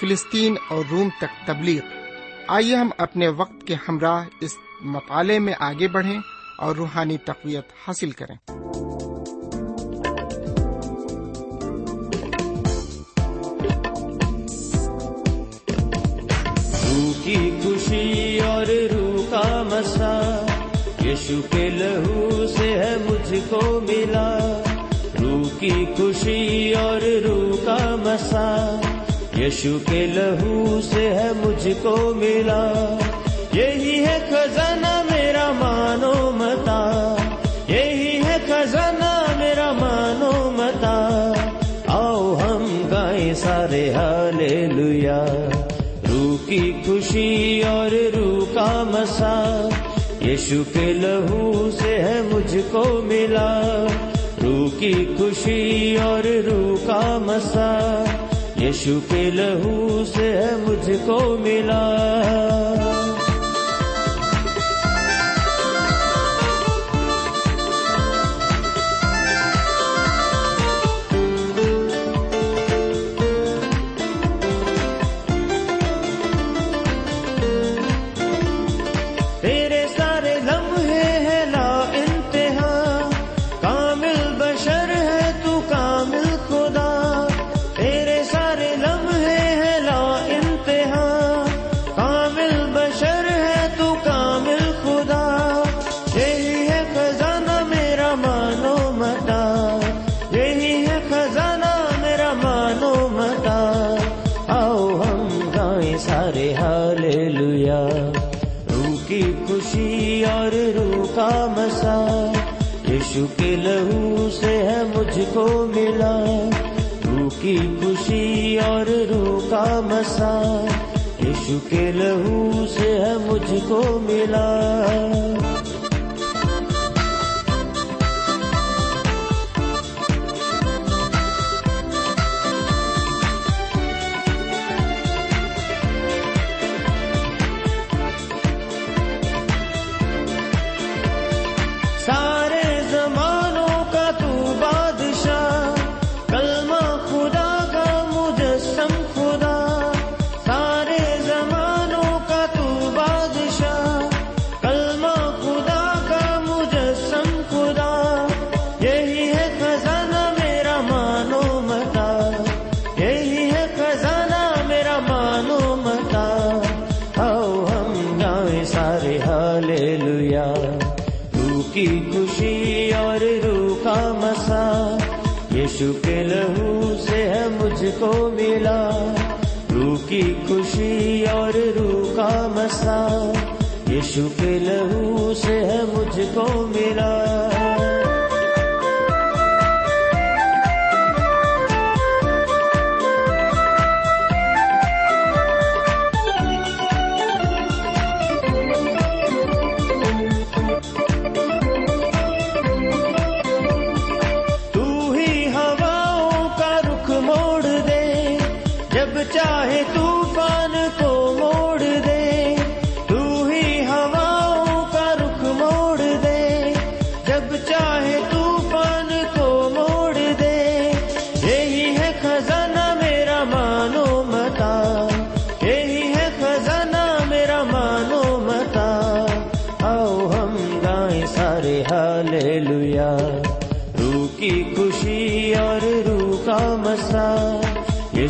فلسطین اور روم تک تبلیغ۔ آئیے ہم اپنے وقت کے ہمراہ اس مطالعے میں آگے بڑھیں اور روحانی تقویت حاصل کریں۔ کی خوشی اور روح کا مسا، یشو کے لہو سے ہے مجھ کو ملا۔ روح کی خوشی اور روح کا مسا یشو کے لہو سے ہے مجھ کو ملا۔ یہی ہے خزانہ میرا مانو متا۔ یہی ہے خزانہ میرا مانو متا۔ آؤ ہم گائیں سارے ہالیا لویا کی خوشی اور رو کا مسا۔ یشو کے لہو سے ہے مجھ کو ملا۔ رو کی خوشی اور رو کا مسا۔ یشو پہ لہو سے مجھ کو ملا لہو سے ہے مجھ کو ملا، روح کی خوشی اور روح کا مسا۔ یشو کے لہو سے ہے مجھ کو ملا۔ کو ملا۔ روح کی خوشی اور روح کا مسا یشو کے لہو سے ہے مجھ کو ملا۔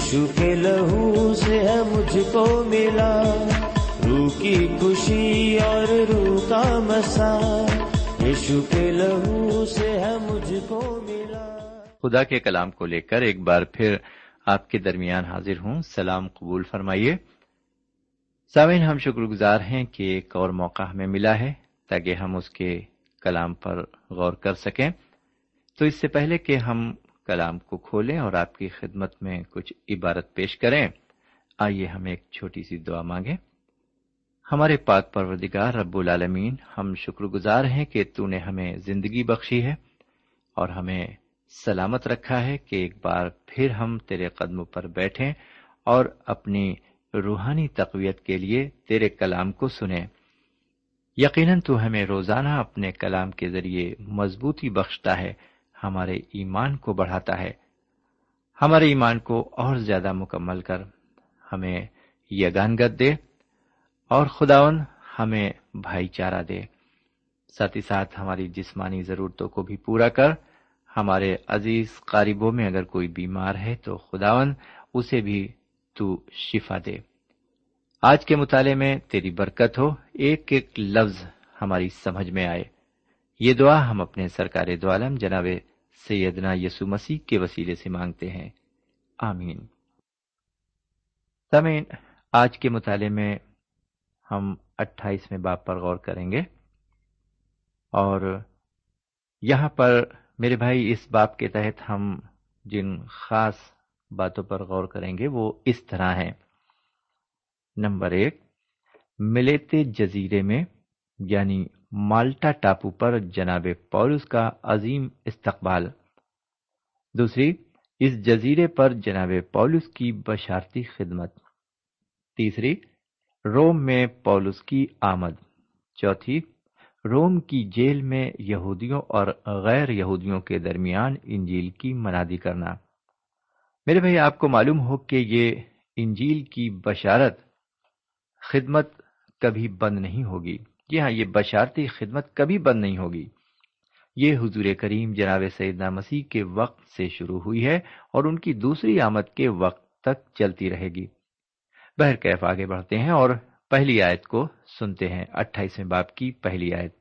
یشو کے لہو سے ہے مجھ کو ملا، روح کی خوشی اور روح کا مسا۔ یشو کے لہو سے ہے مجھ کو ملا۔ خدا کے کلام کو لے کر ایک بار پھر آپ کے درمیان حاضر ہوں۔ سلام قبول فرمائیے۔ سامعین، ہم شکر گزار ہیں کہ ایک اور موقع ہمیں ملا ہے تاکہ ہم اس کے کلام پر غور کر سکیں۔ تو اس سے پہلے کہ ہم کلام کو کھولیں اور آپ کی خدمت میں کچھ عبارت پیش کریں۔ آئیے ہم ایک چھوٹی سی دعا مانگیں۔ ہمارے پاک پروردگار رب العالمین، ہم شکر گزار ہیں کہ تو نے ہمیں زندگی بخشی ہے اور ہمیں سلامت رکھا ہے کہ ایک بار پھر ہم تیرے قدموں پر بیٹھیں اور اپنی روحانی تقویت کے لیے تیرے کلام کو سنیں۔ یقیناً تو ہمیں روزانہ اپنے کلام کے ذریعے مضبوطی بخشتا ہے۔ ہمارے ایمان کو بڑھاتا ہے۔ ہمارے ایمان کو اور زیادہ مکمل کر۔ ہمیں یگانگت دے اور خداون ہمیں بھائی چارہ دے۔ ساتھ ہی ساتھ ہماری جسمانی ضرورتوں کو بھی پورا کر۔ ہمارے عزیز قریبوں میں اگر کوئی بیمار ہے تو خداون اسے بھی تو شفا دے۔ آج کے مطالعے میں تیری برکت ہو۔ ایک ایک لفظ ہماری سمجھ میں آئے۔ یہ دعا ہم اپنے سرکار دعالم جناب سیدنا یسو مسیح کے وسیلے سے مانگتے ہیں۔ آمین۔ سمین آج کے مطالعے میں ہم اٹھائیسویں باپ پر غور کریں گے۔ اور یہاں پر میرے بھائی، اس باپ کے تحت ہم جن خاص باتوں پر غور کریں گے، وہ اس طرح ہیں۔ نمبر ایک ملیتے جزیرے میں یعنی مالٹا ٹاپو پر جناب پولس کا عظیم استقبال۔ دوسری، اس جزیرے پر جناب پولس کی بشارتی خدمت۔ تیسری، روم میں پولس کی آمد۔ چوتھی، روم کی جیل میں یہودیوں اور غیر یہودیوں کے درمیان انجیل کی منادی کرنا۔ میرے بھائی، آپ کو معلوم ہو کہ یہ انجیل کی بشارت خدمت کبھی بند نہیں ہوگی۔ جی ہاں یہ بشارتی خدمت کبھی بند نہیں ہوگی۔ یہ حضور کریم جناب سیدنا مسیح کے وقت سے شروع ہوئی ہے اور ان کی دوسری آمد کے وقت تک چلتی رہے گی۔ بہر کیف آگے بڑھتے ہیں اور پہلی آیت کو سنتے ہیں، اٹھائیسویں باپ کی پہلی آیت۔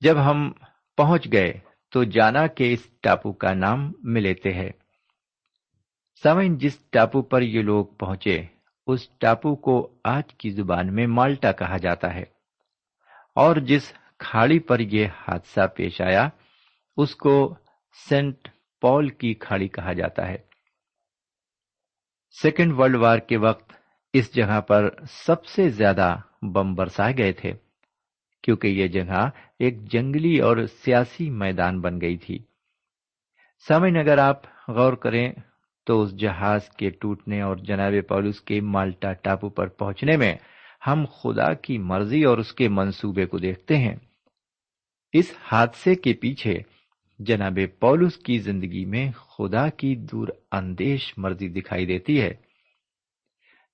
جب ہم پہنچ گئے تو جانا کہ اس ٹاپو کا نام ملیتے ہے۔ سمن جس ٹاپو پر یہ لوگ پہنچے اس ٹاپو کو آج کی زبان میں مالٹا کہا جاتا ہے۔ اور جس کھاڑی پر یہ حادثہ پیش آیا، اس کو سینٹ پال کی کھاڑی کہا جاتا ہے۔ سیکنڈ ورلڈ وار کے وقت اس جگہ پر سب سے زیادہ بم برسائے گئے تھے، کیونکہ یہ جگہ ایک جنگلی اور سیاسی میدان بن گئی تھی۔ سمن اگر آپ غور کریں تو اس جہاز کے ٹوٹنے اور جناب پولس کے مالٹا ٹاپو پر پہنچنے میں ہم خدا کی مرضی اور اس کے منصوبے کو دیکھتے ہیں۔ اس حادثے کے پیچھے جناب پولس کی زندگی میں خدا کی دور اندیش مرضی دکھائی دیتی ہے۔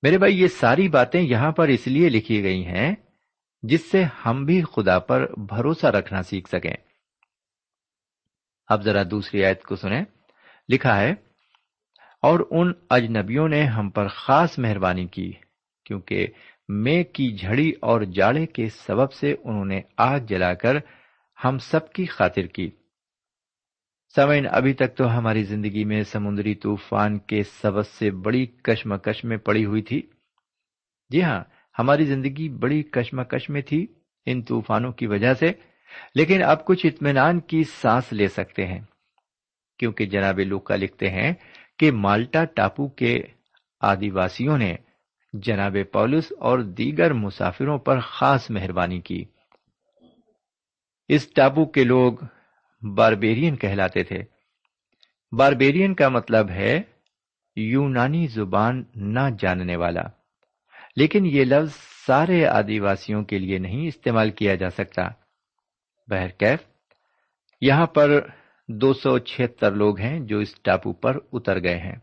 میرے بھائی، یہ ساری باتیں یہاں پر اس لیے لکھی گئی ہیں جس سے ہم بھی خدا پر بھروسہ رکھنا سیکھ سکیں۔ اب ذرا دوسری آیت کو سنیں۔ لکھا ہے اور ان اجنبیوں نے ہم پر خاص مہربانی کی، کیونکہ میں کی جھڑی اور جاڑے کے سبب سے انہوں نے آگ جلا کر ہم سب کی خاطر کی۔ سمین ابھی تک تو ہماری زندگی میں سمندری طوفان کے سبب سے بڑی کشمکش میں پڑی ہوئی تھی۔ جی ہاں ہماری زندگی بڑی کشمکش میں تھی ان طوفانوں کی وجہ سے، لیکن اب کچھ اطمینان کی سانس لے سکتے ہیں۔ کیونکہ جناب لوکا لکھتے ہیں کہ مالٹا ٹاپو کے آدی واسیوں نے جناب پولس اور دیگر مسافروں پر خاص مہربانی کی۔ اس ٹاپو کے لوگ باربیرین کہلاتے تھے۔ باربیرین کا مطلب ہے یونانی زبان نہ جاننے والا۔ لیکن یہ لفظ سارے آدی واسیوں کے لیے نہیں استعمال کیا جا سکتا۔ بہرکیف، یہاں پر دو سو چھتر لوگ ہیں جو اس ٹاپو پر اتر گئے ہیں۔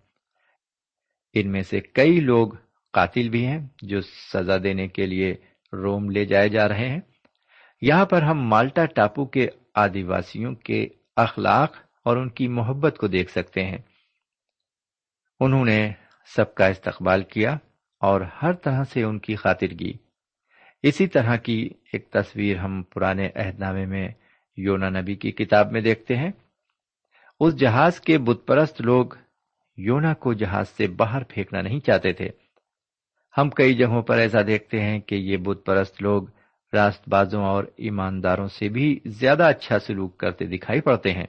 ان میں سے کئی لوگ قاتل بھی ہیں جو سزا دینے کے لیے روم لے جائے جا رہے ہیں۔ یہاں پر ہم مالٹا ٹاپو کے آدی واسیوں کے اخلاق اور ان کی محبت کو دیکھ سکتے ہیں۔ انہوں نے سب کا استقبال کیا اور ہر طرح سے ان کی خاطرگی اسی طرح کی ایک تصویر ہم پرانے عہد نامے میں یونا نبی کی کتاب میں دیکھتے ہیں۔ اس جہاز کے بت پرست لوگ یونا کو جہاز سے باہر پھینکنا نہیں چاہتے تھے۔ ہم کئی جگہوں پر ایسا دیکھتے ہیں کہ یہ بت پرست لوگ راست بازوں اور ایمانداروں سے بھی زیادہ اچھا سلوک کرتے دکھائی پڑتے ہیں۔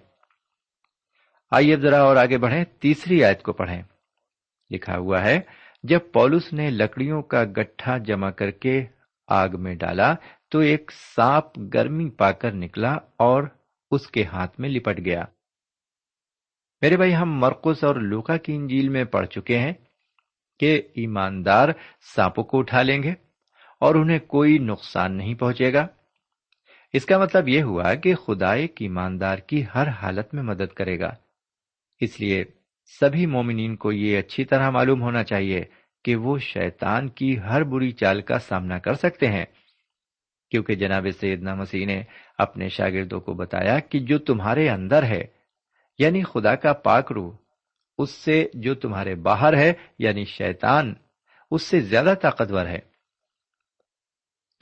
آئیے ذرا اور آگے بڑھیں، تیسری آیت کو پڑھیں۔ لکھا ہوا ہے، جب پولس نے لکڑیوں کا گٹھا جمع کر کے آگ میں ڈالا تو ایک سانپ گرمی پا کر نکلا اور اس کے ہاتھ میں لپٹ گیا۔ میرے بھائی، ہم مرکز اور لوکا کی انجیل میں پڑھ چکے ہیں کہ ایماندار سانپوں کو اٹھا لیں گے اور انہیں کوئی نقصان نہیں پہنچے گا۔ اس کا مطلب یہ ہوا کہ خدا ایک ایماندار کی ہر حالت میں مدد کرے گا۔ اس لیے سبھی مومنین کو یہ اچھی طرح معلوم ہونا چاہیے کہ وہ شیطان کی ہر بری چال کا سامنا کر سکتے ہیں۔ کیونکہ جناب سیدنا مسیح نے اپنے شاگردوں کو بتایا کہ جو تمہارے اندر ہے یعنی خدا کا پاک روح، اس سے جو تمہارے باہر ہے یعنی شیطان، اس سے زیادہ طاقتور ہے۔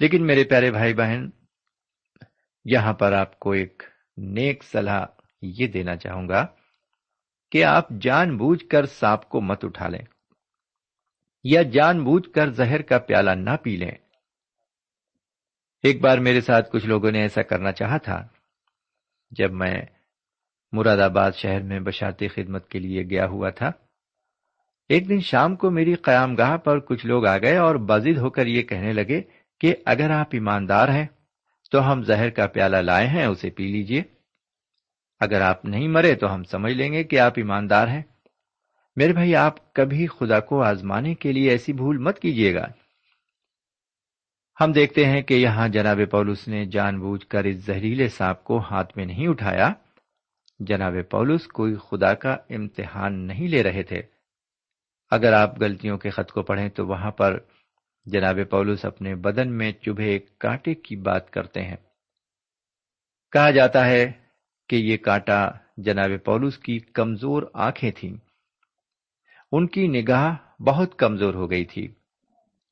لیکن میرے پیارے بھائی بہن، یہاں پر آپ کو ایک نیک صلاح یہ دینا چاہوں گا کہ آپ جان بوجھ کر سانپ کو مت اٹھا لیں یا جان بوجھ کر زہر کا پیالہ نہ پی لیں۔ ایک بار میرے ساتھ کچھ لوگوں نے ایسا کرنا چاہا تھا۔ جب میں مراد آباد شہر میں بشارتی خدمت کے لیے گیا ہوا تھا۔ ایک دن شام کو میری قیام گاہ پر کچھ لوگ آ گئے اور بازد ہو کر یہ کہنے لگے کہ اگر آپ ایماندار ہیں تو ہم زہر کا پیالہ لائے ہیں، اسے پی لیجیے۔ اگر آپ نہیں مرے تو ہم سمجھ لیں گے کہ آپ ایماندار ہیں۔ میرے بھائی، آپ کبھی خدا کو آزمانے کے لیے ایسی بھول مت کیجیے گا۔ ہم دیکھتے ہیں کہ یہاں جناب پولس نے جان بوجھ کر اس زہریلے سانپ کو ہاتھ میں نہیں اٹھایا۔ جناب پولس کوئی خدا کا امتحان نہیں لے رہے تھے۔ اگر آپ غلطیوں کے خط کو پڑھیں تو وہاں پر جناب پولس اپنے بدن میں چبھے کانٹے کی بات کرتے ہیں۔ کہا جاتا ہے کہ یہ کانٹا جناب پولس کی کمزور آنکھیں تھیں۔ ان کی نگاہ بہت کمزور ہو گئی تھی۔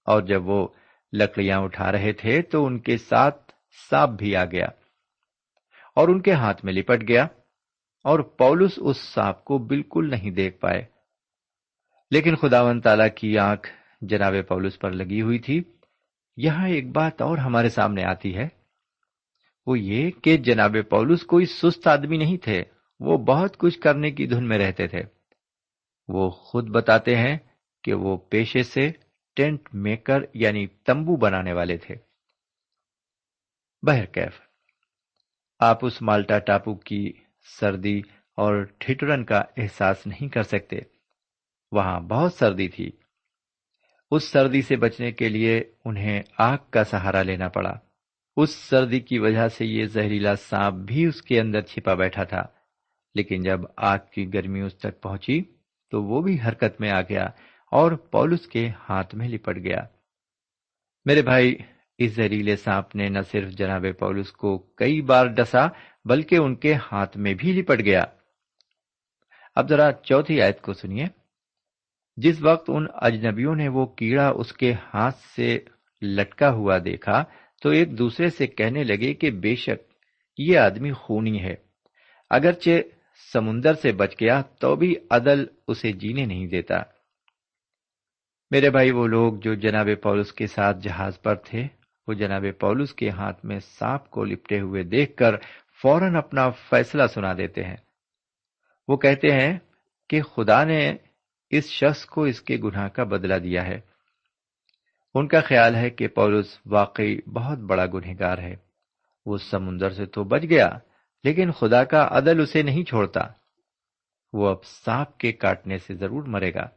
اور جب وہ لکڑیاں اٹھا رہے تھے تو ان کے ساتھ سانپ بھی آ گیا اور ان کے ہاتھ میں لپٹ گیا۔ اور پولس اس سانپ کو بالکل نہیں دیکھ پائے۔ لیکن خدا و کی آنکھ جناب پولس پر لگی ہوئی تھی۔ یہاں ایک بات اور ہمارے سامنے آتی ہے۔ وہ یہ کہ جناب پولس کوئی سست آدمی نہیں تھے، وہ بہت کچھ کرنے کی دھن میں رہتے تھے۔ وہ خود بتاتے ہیں کہ وہ پیشے سے ٹینٹ میکر یعنی تمبو بنانے والے تھے۔ بہرکیف، آپ اس مالٹا ٹاپو کی سردی اور ٹھٹرن کا احساس نہیں کر سکتے۔ وہاں بہت سردی تھی۔ اس سردی سے بچنے کے لیے انہیں آگ کا سہارا لینا پڑا۔ اس سردی کی وجہ سے یہ زہریلا سانپ بھی اس کے اندر چھپا بیٹھا تھا۔ لیکن جب آگ کی گرمی اس تک پہنچی تو وہ بھی حرکت میں آ گیا اور پولس کے ہاتھ میں لپٹ گیا۔ میرے بھائی اس زہریلے سانپ نے نہ صرف جناب پولس کو کئی بار ڈسا، بلکہ ان کے ہاتھ میں بھی لپٹ گیا۔ اب ذرا چوتھی آیت کو سنیے۔ جس وقت ان اجنبیوں نے وہ کیڑا اس کے ہاتھ سے لٹکا ہوا دیکھا، تو ایک دوسرے سے کہنے لگے کہ بے شک یہ آدمی خونی ہے۔ اگرچہ سمندر سے بچ گیا، تو بھی عدل اسے جینے نہیں دیتا۔ میرے بھائی، وہ لوگ جو جناب پولس کے ساتھ جہاز پر تھے وہ جناب پولس کے ہاتھ میں سانپ کو لپٹے ہوئے دیکھ کر فوراً اپنا فیصلہ سنا دیتے ہیں۔ وہ کہتے ہیں کہ خدا نے اس شخص کو اس کے گناہ کا بدلہ دیا ہے۔ ان کا خیال ہے کہ پولس واقعی بہت بڑا گنہگار ہے۔ وہ سمندر سے تو بچ گیا، لیکن خدا کا عدل اسے نہیں چھوڑتا۔ وہ اب سانپ کے کاٹنے سے ضرور مرے گا۔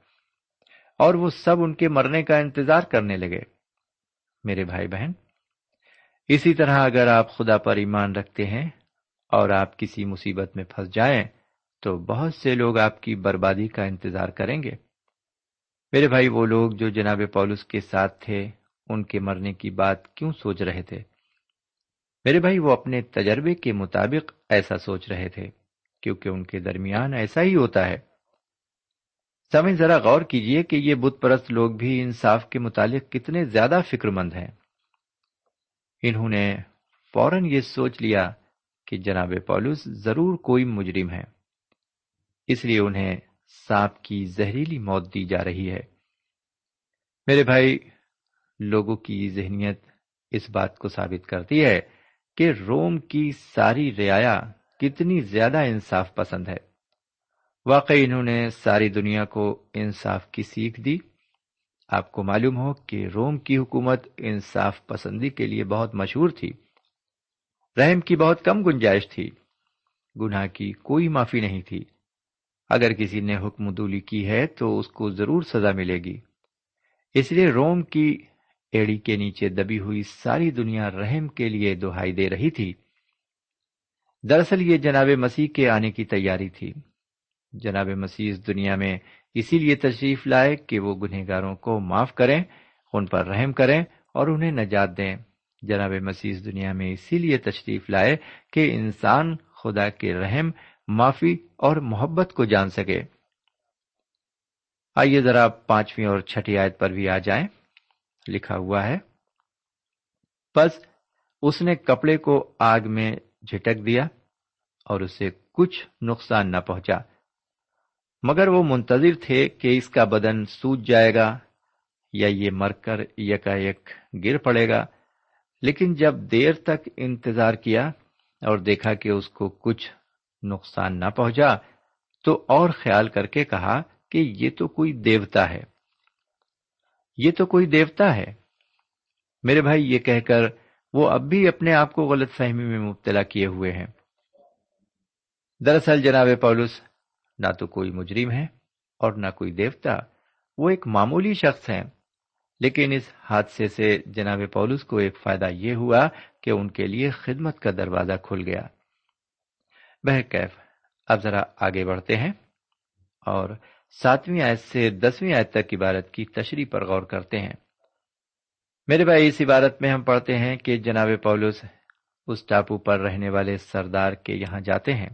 اور وہ سب ان کے مرنے کا انتظار کرنے لگے۔ میرے بھائی بہن۔ اسی طرح اگر آپ خدا پر ایمان رکھتے ہیں اور آپ کسی مصیبت میں پھنس جائیں، تو بہت سے لوگ آپ کی بربادی کا انتظار کریں گے۔ میرے بھائی، وہ لوگ جو جناب پولس کے ساتھ تھے، ان کے مرنے کی بات کیوں سوچ رہے تھے؟ میرے بھائی، وہ اپنے تجربے کے مطابق ایسا سوچ رہے تھے، کیونکہ ان کے درمیان ایسا ہی ہوتا ہے۔ سمجھ ذرا غور کیجیے کہ یہ بت پرست لوگ بھی انصاف کے متعلق کتنے زیادہ فکر مند ہیں۔ انہوں نے فوراً یہ سوچ لیا کہ جناب پولس ضرور کوئی مجرم ہے اس لیے انہیں سانپ کی زہریلی موت دی جا رہی ہے۔ میرے بھائی، لوگوں کی ذہنیت اس بات کو ثابت کرتی ہے کہ روم کی ساری رعایا کتنی زیادہ انصاف پسند ہے۔ واقعی انہوں نے ساری دنیا کو انصاف کی سیکھ دی۔ آپ کو معلوم ہو کہ روم کی حکومت انصاف پسندی کے لیے بہت مشہور تھی۔ رحم کی بہت کم گنجائش تھی۔ گناہ کی کوئی معافی نہیں تھی۔ اگر کسی نے حکم دولی کی ہے تو اس کو ضرور سزا ملے گی۔ اس لیے روم کی ایڑی کے نیچے دبی ہوئی ساری دنیا رحم کے لیے دہائی دے رہی تھی۔ دراصل یہ جناب مسیح کے آنے کی تیاری تھی۔ جناب مسیح اس دنیا میں اسی لیے تشریف لائے کہ وہ گنہگاروں کو معاف کریں، ان پر رحم کریں اور انہیں نجات دیں۔ جناب مسیح اس دنیا میں اسی لیے تشریف لائے کہ انسان خدا کے رحم، معافی اور محبت کو جان سکے۔ آئیے ذرا پانچویں اور چھٹی آیت پر بھی آ جائیں۔ لکھا ہوا ہے بس اس نے کپڑے کو آگ میں جھٹک دیا اور اسے کچھ نقصان نہ پہنچا۔ مگر وہ منتظر تھے کہ اس کا بدن سوج جائے گا یا یہ مر کر یکا یک گر پڑے گا۔ لیکن جب دیر تک انتظار کیا اور دیکھا کہ اس کو کچھ نقصان نہ پہنچا، تو اور خیال کر کے کہا کہ یہ تو کوئی دیوتا ہے۔ یہ تو کوئی دیوتا ہے۔ میرے بھائی، یہ کہہ کر وہ اب بھی اپنے آپ کو غلط فہمی میں مبتلا کیے ہوئے ہیں۔ دراصل جناب پولس نہ تو کوئی مجرم ہے اور نہ کوئی دیوتا، وہ ایک معمولی شخص ہے لیکن اس حادثے سے جناب پولس کو ایک فائدہ یہ ہوا کہ ان کے لیے خدمت کا دروازہ کھل گیا۔ بہرکیف اب ذرا آگے بڑھتے ہیں۔ اور ساتویں آیت سے دسویں آیت تک عبارت کی تشریح پر غور کرتے ہیں۔ میرے بھائی، اس عبارت میں ہم پڑھتے ہیں کہ جناب پولس اس ٹاپو پر رہنے والے سردار کے یہاں جاتے ہیں۔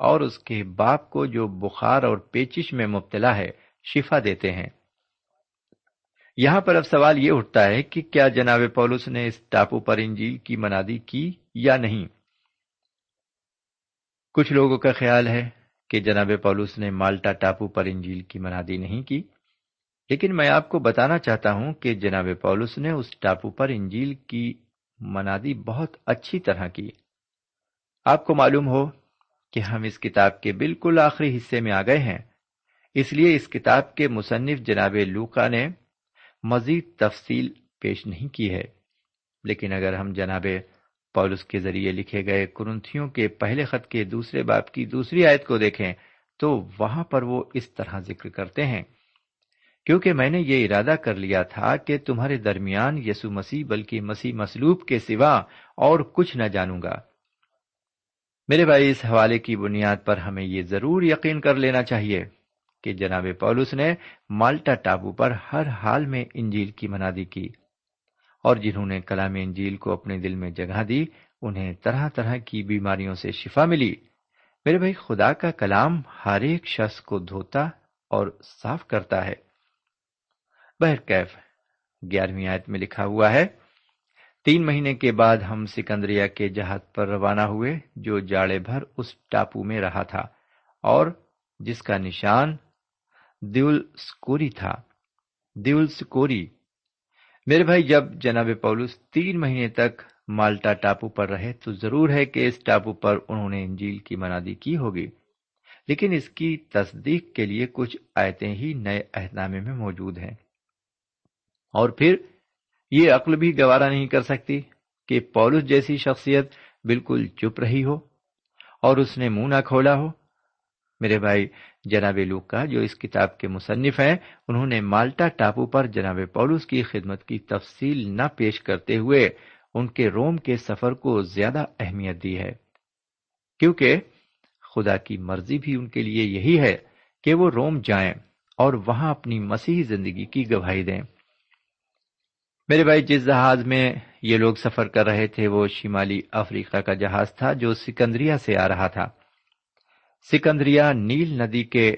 اور اس کے باپ کو جو بخار اور پیچش میں مبتلا ہے، شفا دیتے ہیں۔ یہاں پر اب سوال یہ اٹھتا ہے کہ کیا جناب پولس نے اس ٹاپو پر انجیل کی منادی کی یا نہیں؟ کچھ لوگوں کا خیال ہے کہ جناب پولوس نے مالٹا ٹاپو پر انجیل کی منادی نہیں کی، لیکن میں آپ کو بتانا چاہتا ہوں کہ جناب پولس نے اس ٹاپو پر انجیل کی منادی بہت اچھی طرح کی۔ آپ کو معلوم ہو کہ ہم اس کتاب کے بالکل آخری حصے میں آ گئے ہیں۔ اس لیے اس کتاب کے مصنف جناب لوکا نے مزید تفصیل پیش نہیں کی ہے۔ لیکن اگر ہم جناب پولس کے ذریعے لکھے گئے کرنتھیوں کے پہلے خط کے دوسرے باپ کی دوسری آیت کو دیکھیں تو وہاں پر وہ اس طرح ذکر کرتے ہیں۔ کیونکہ میں نے یہ ارادہ کر لیا تھا کہ تمہارے درمیان یسو مسیح بلکہ مسیح مسلوب کے سوا اور کچھ نہ جانوں گا۔ میرے بھائی، اس حوالے کی بنیاد پر ہمیں یہ ضرور یقین کر لینا چاہیے کہ جناب پولس نے مالٹا ٹابو پر ہر حال میں انجیل کی منادی کی اور جنہوں نے کلام انجیل کو اپنے دل میں جگہ دی، انہیں طرح طرح کی بیماریوں سے شفا ملی۔ میرے بھائی، خدا کا کلام ہر ایک شخص کو دھوتا اور صاف کرتا ہے۔ بہرکیف، گیارہویں آیت میں لکھا ہوا ہے تین مہینے کے بعد ہم سکندریا کے جہاز پر روانہ ہوئے، جو جاڑے بھر اس ٹاپو میں رہا تھا، اور جس کا نشان دیول سکوری تھا۔ دیول سکوری۔ میرے بھائی، جب جناب پولس تین مہینے تک مالٹا ٹاپو پر رہے، تو ضرور ہے کہ اس ٹاپو پر انہوں نے انجیل کی منادی کی ہوگی۔ لیکن اس کی تصدیق کے لیے کچھ آیتیں ہی نئے اہدامے میں موجود ہیں۔ اور پھر یہ عقل بھی گوارا نہیں کر سکتی کہ پولس جیسی شخصیت بالکل چپ رہی ہو اور اس نے منہ نہ کھولا ہو۔ میرے بھائی، جناب لوکا جو اس کتاب کے مصنف ہیں، انہوں نے مالٹا ٹاپو پر جناب پولوس کی خدمت کی تفصیل نہ پیش کرتے ہوئے ان کے روم کے سفر کو زیادہ اہمیت دی ہے۔ کیونکہ خدا کی مرضی بھی ان کے لیے یہی ہے کہ وہ روم جائیں اور وہاں اپنی مسیحی زندگی کی گواہی دیں۔ میرے بھائی، جس جہاز میں یہ لوگ سفر کر رہے تھے، وہ شمالی افریقہ کا جہاز تھا جو سکندریا سے آ رہا تھا۔ سکندریا نیل ندی کے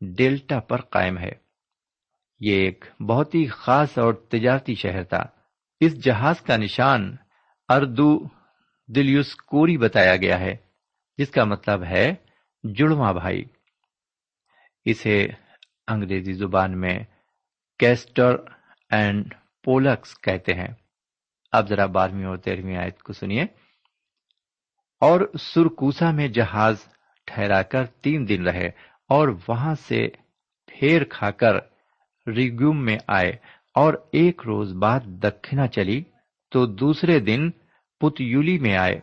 ڈیلٹا پر قائم ہے۔ یہ ایک بہت ہی خاص اور تجارتی شہر تھا۔ اس جہاز کا نشان اردو دلیوس کوری بتایا گیا ہے، جس کا مطلب ہے جڑواں بھائی۔ اسے انگریزی زبان میں کیسٹر اینڈ پولکس کہتے ہیں۔ اب ذرا بارہویں اور تیرہویں آیت کو سنیے۔ اور سرکوسا میں جہاز ٹھہرا کر تین دن رہے اور وہاں سے پھیر کھا کر ریگوم میں آئے اور ایک روز بعد دکھنا چلی تو دوسرے دن پتیولی میں آئے۔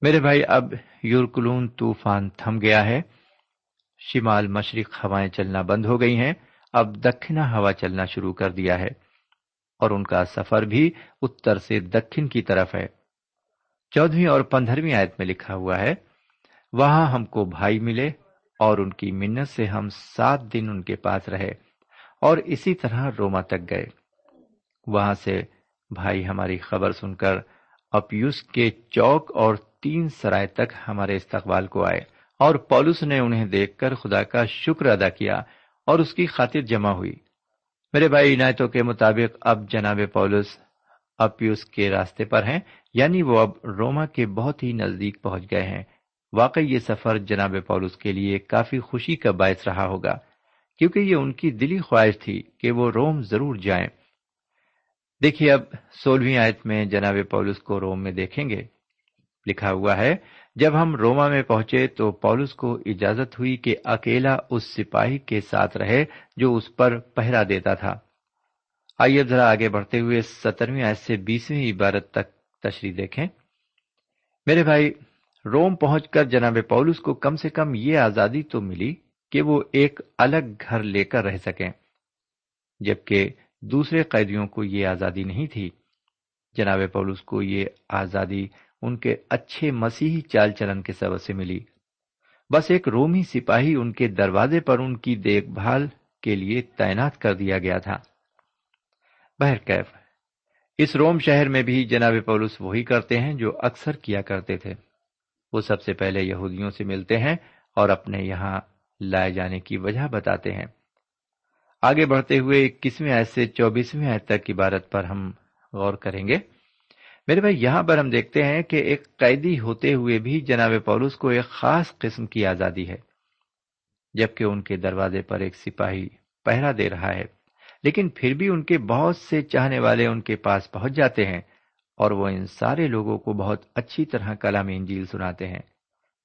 میرے بھائی، اب یورکلون طوفان تھم گیا ہے۔ شمال مشرق ہوائیں چلنا بند ہو گئی ہیں۔ اب دکھنا ہوا چلنا شروع کر دیا ہے۔ اور ان کا سفر بھی اتر سے دکن کی طرف ہے۔ چودہویں اور پندرہویں آیت میں لکھا ہوا ہے، وہاں ہم کو بھائی ملے اور ان کی منت سے ہم سات دن ان کے پاس رہے اور اسی طرح روما تک گئے۔ وہاں سے بھائی ہماری خبر سن کر اپیوس کے چوک اور تین سرائے تک ہمارے استقبال کو آئے اور پولس نے انہیں دیکھ کر خدا کا شکر ادا کیا اور اس کی خاطر جمع ہوئی۔ میرے بھائی، عنایتوں کے مطابق اب جناب پولس اپیوس کے راستے پر ہیں یعنی وہ اب روما کے بہت ہی نزدیک پہنچ گئے ہیں۔ واقعی یہ سفر جناب پولس کے لیے کافی خوشی کا باعث رہا ہوگا، کیونکہ یہ ان کی دلی خواہش تھی کہ وہ روم ضرور جائیں۔ دیکھیے، اب سولہویں آیت میں جناب پولس کو روم میں دیکھیں گے۔ لکھا ہوا ہے جب ہم روما میں پہنچے تو پولس کو اجازت ہوئی کہ اکیلا اس سپاہی کے ساتھ رہے جو اس پر پہرا دیتا تھا۔ آئیے ذرا آگے بڑھتے ہوئے سترویں آیت سے بیسویں عبارت تک تشریح دیکھیں۔ میرے بھائی، روم پہنچ کر جناب پولس کو کم سے کم یہ آزادی تو ملی کہ وہ ایک الگ گھر لے کر رہ سکیں، جبکہ دوسرے قیدیوں کو یہ آزادی نہیں تھی۔ جناب پولس کو یہ آزادی ان کے اچھے مسیحی چال چلن کے سبب سے ملی۔ بس ایک رومی سپاہی ان کے دروازے پر ان کی دیکھ بھال کے لیے تعینات کر دیا گیا تھا۔ بہرکیف اس روم شہر میں بھی جناب پولس وہی کرتے ہیں جو اکثر کیا کرتے تھے۔ وہ سب سے پہلے یہودیوں سے ملتے ہیں اور اپنے یہاں لائے جانے کی وجہ بتاتے ہیں۔ آگے بڑھتے ہوئے اکیسویں آیت سے چوبیسویں آیت تک عبارت پر ہم غور کریں گے۔ میرے بھائی، یہاں پر ہم دیکھتے ہیں کہ ایک قیدی ہوتے ہوئے بھی جناب پولس کو ایک خاص قسم کی آزادی ہے، جبکہ ان کے دروازے پر ایک سپاہی پہرا دے رہا ہے۔ لیکن پھر بھی ان کے بہت سے چاہنے والے ان کے پاس پہنچ جاتے ہیں اور وہ ان سارے لوگوں کو بہت اچھی طرح کلام انجیل سناتے ہیں۔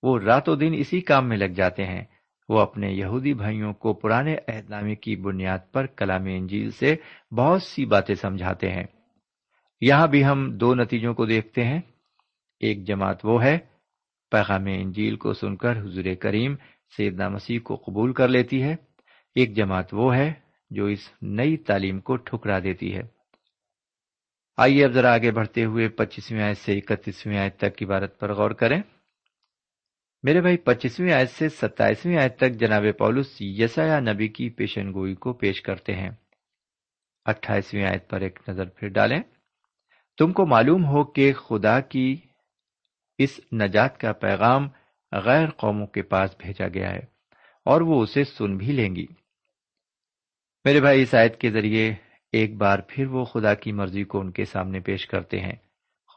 وہ راتوں دن اسی کام میں لگ جاتے ہیں۔ وہ اپنے یہودی بھائیوں کو پرانے عہد نامے کی بنیاد پر کلام انجیل سے بہت سی باتیں سمجھاتے ہیں۔ یہاں بھی ہم دو نتیجوں کو دیکھتے ہیں۔ ایک جماعت وہ ہے، پیغام انجیل کو سن کر حضور کریم سیدنا مسیح کو قبول کر لیتی ہے۔ ایک جماعت وہ ہے جو اس نئی تعلیم کو ٹھکرا دیتی ہے۔ آئیے اب ذرا آگے بڑھتے ہوئے پچیسویں آیت سے اکتیسویں آیت تک کی بارت پر غور کریں۔ میرے بھائی، پچیسویں آیت سے ستائیسویں آیت تک جناب پولس یسایا نبی کی پیشن گوئی کو پیش کرتے ہیں۔ اٹھائیسویں آیت پر ایک نظر پھر ڈالیں۔ تم کو معلوم ہو کہ خدا کی اس نجات کا پیغام غیر قوموں کے پاس بھیجا گیا ہے اور وہ اسے سن بھی لیں گی۔ میرے بھائی، اس آیت کے ذریعے ایک بار پھر وہ خدا کی مرضی کو ان کے سامنے پیش کرتے ہیں۔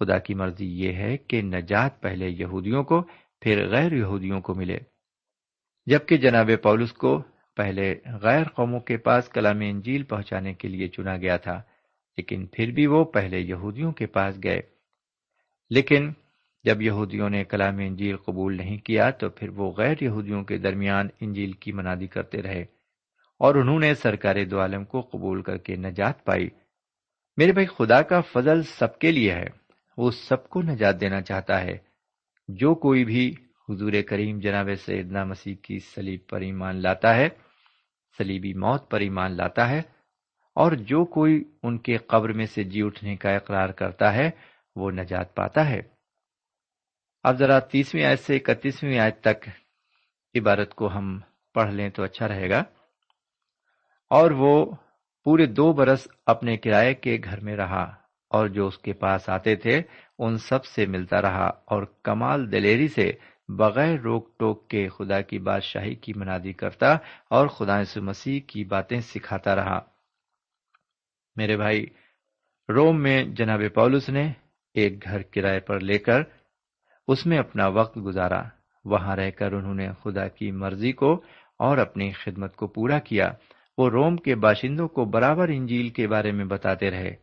خدا کی مرضی یہ ہے کہ نجات پہلے یہودیوں کو، پھر غیر یہودیوں کو ملے۔ جبکہ جناب پولس کو پہلے غیر قوموں کے پاس کلام انجیل پہنچانے کے لیے چنا گیا تھا۔ لیکن پھر بھی وہ پہلے یہودیوں کے پاس گئے۔ لیکن جب یہودیوں نے کلام انجیل قبول نہیں کیا تو پھر وہ غیر یہودیوں کے درمیان انجیل کی منادی کرتے رہے اور انہوں نے سرکار دو عالم کو قبول کر کے نجات پائی۔ میرے بھائی، خدا کا فضل سب کے لیے ہے۔ وہ سب کو نجات دینا چاہتا ہے۔ جو کوئی بھی حضور کریم جناب سیدنا مسیح کی سلیب پر ایمان لاتا ہے سلیبی موت پر ایمان لاتا ہے اور جو کوئی ان کے قبر میں سے جی اٹھنے کا اقرار کرتا ہے، وہ نجات پاتا ہے۔ اب ذرا تیسویں آیت سے اکتیسویں آیت تک عبارت کو ہم پڑھ لیں تو اچھا رہے گا۔ اور وہ پورے دو برس اپنے کرائے کے گھر میں رہا اور جو اس کے پاس آتے تھے، ان سب سے ملتا رہا اور کمال دلیری سے بغیر روک ٹوک کے خدا کی بادشاہی کی منادی کرتا اور خدا سے مسیح کی باتیں سکھاتا رہا۔ میرے بھائی، روم میں جناب پولس نے ایک گھر کرائے پر لے کر اس میں اپنا وقت گزارا۔ وہاں رہ کر انہوں نے خدا کی مرضی کو اور اپنی خدمت کو پورا کیا۔ وہ روم کے باشندوں کو برابر انجیل کے بارے میں بتاتے رہے۔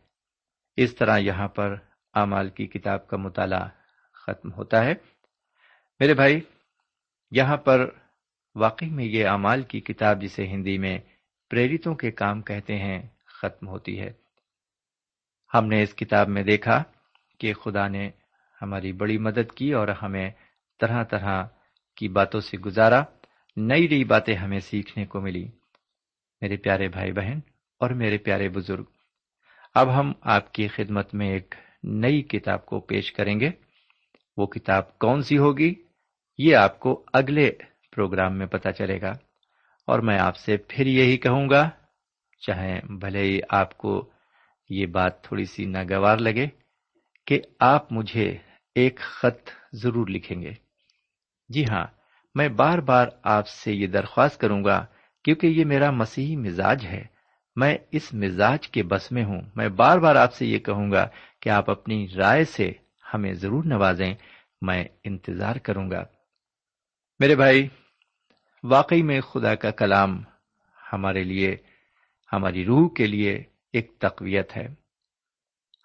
اس طرح یہاں پر امال کی کتاب کا مطالعہ ختم ہوتا ہے۔ میرے بھائی، یہاں پر واقعی میں یہ امال کی کتاب جسے ہندی میں پریرتوں کے کام کہتے ہیں ختم ہوتی ہے۔ ہم نے اس کتاب میں دیکھا کہ خدا نے ہماری بڑی مدد کی اور ہمیں طرح طرح کی باتوں سے گزارا، نئی نئی باتیں ہمیں سیکھنے کو ملی۔ میرے پیارے بھائی بہن اور میرے پیارے بزرگ، اب ہم آپ کی خدمت میں ایک نئی کتاب کو پیش کریں گے۔ وہ کتاب کون سی ہوگی؟ یہ آپ کو اگلے پروگرام میں پتا چلے گا۔ اور میں آپ سے پھر یہی کہوں گا چاہے بھلے ہی آپ کو یہ بات تھوڑی سی ناگوار لگے کہ آپ مجھے ایک خط ضرور لکھیں گے۔ جی ہاں میں بار بار آپ سے یہ درخواست کروں گا کیونکہ یہ میرا مسیحی مزاج ہے۔ میں اس مزاج کے بس میں ہوں۔ میں بار بار آپ سے یہ کہوں گا کہ آپ اپنی رائے سے ہمیں ضرور نوازیں۔ میں انتظار کروں گا۔ میرے بھائی، واقعی میں خدا کا کلام ہمارے لیے ہماری روح کے لیے ایک تقویت ہے۔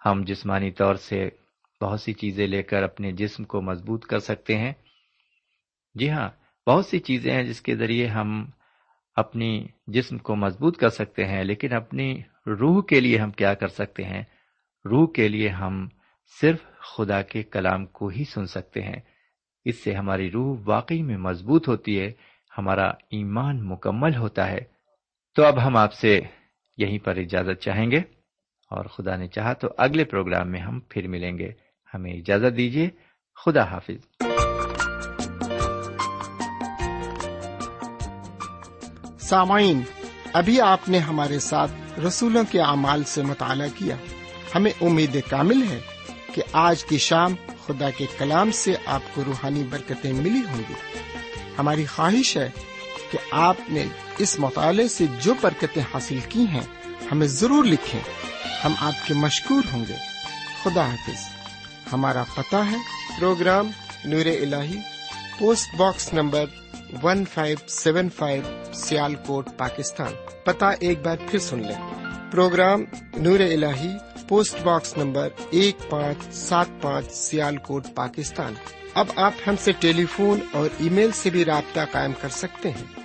ہم جسمانی طور سے بہت سی چیزیں لے کر اپنے جسم کو مضبوط کر سکتے ہیں۔ جی ہاں بہت سی چیزیں ہیں جس کے ذریعے ہم اپنی جسم کو مضبوط کر سکتے ہیں، لیکن اپنی روح کے لیے ہم کیا کر سکتے ہیں؟ روح کے لیے ہم صرف خدا کے کلام کو ہی سن سکتے ہیں۔ اس سے ہماری روح واقعی میں مضبوط ہوتی ہے، ہمارا ایمان مکمل ہوتا ہے۔ تو اب ہم آپ سے یہیں پر اجازت چاہیں گے اور خدا نے چاہا تو اگلے پروگرام میں ہم پھر ملیں گے۔ ہمیں اجازت دیجیے۔ خدا حافظ۔ سامعین، ابھی آپ نے ہمارے ساتھ رسولوں کے اعمال سے مطالعہ کیا۔ ہمیں امید کامل ہے کہ آج کی شام خدا کے کلام سے آپ کو روحانی برکتیں ملی ہوں گی۔ ہماری خواہش ہے کہ آپ نے اس مطالعے سے جو برکتیں حاصل کی ہیں، ہمیں ضرور لکھیں۔ ہم آپ کے مشکور ہوں گے۔ خدا حافظ۔ ہمارا پتہ ہے۔ پروگرام نور ال post box number one five seven five Sialkot Pakistan. پتا ایک بار پھر سن لیں۔ پروگرام نور ال پوسٹ باکس نمبر ایک پانچ سات پانچ سیال کوٹ پاکستان۔ اب آپ ہم سے ٹیلی فون اور ای میل سے بھی رابطہ قائم کر سکتے ہیں۔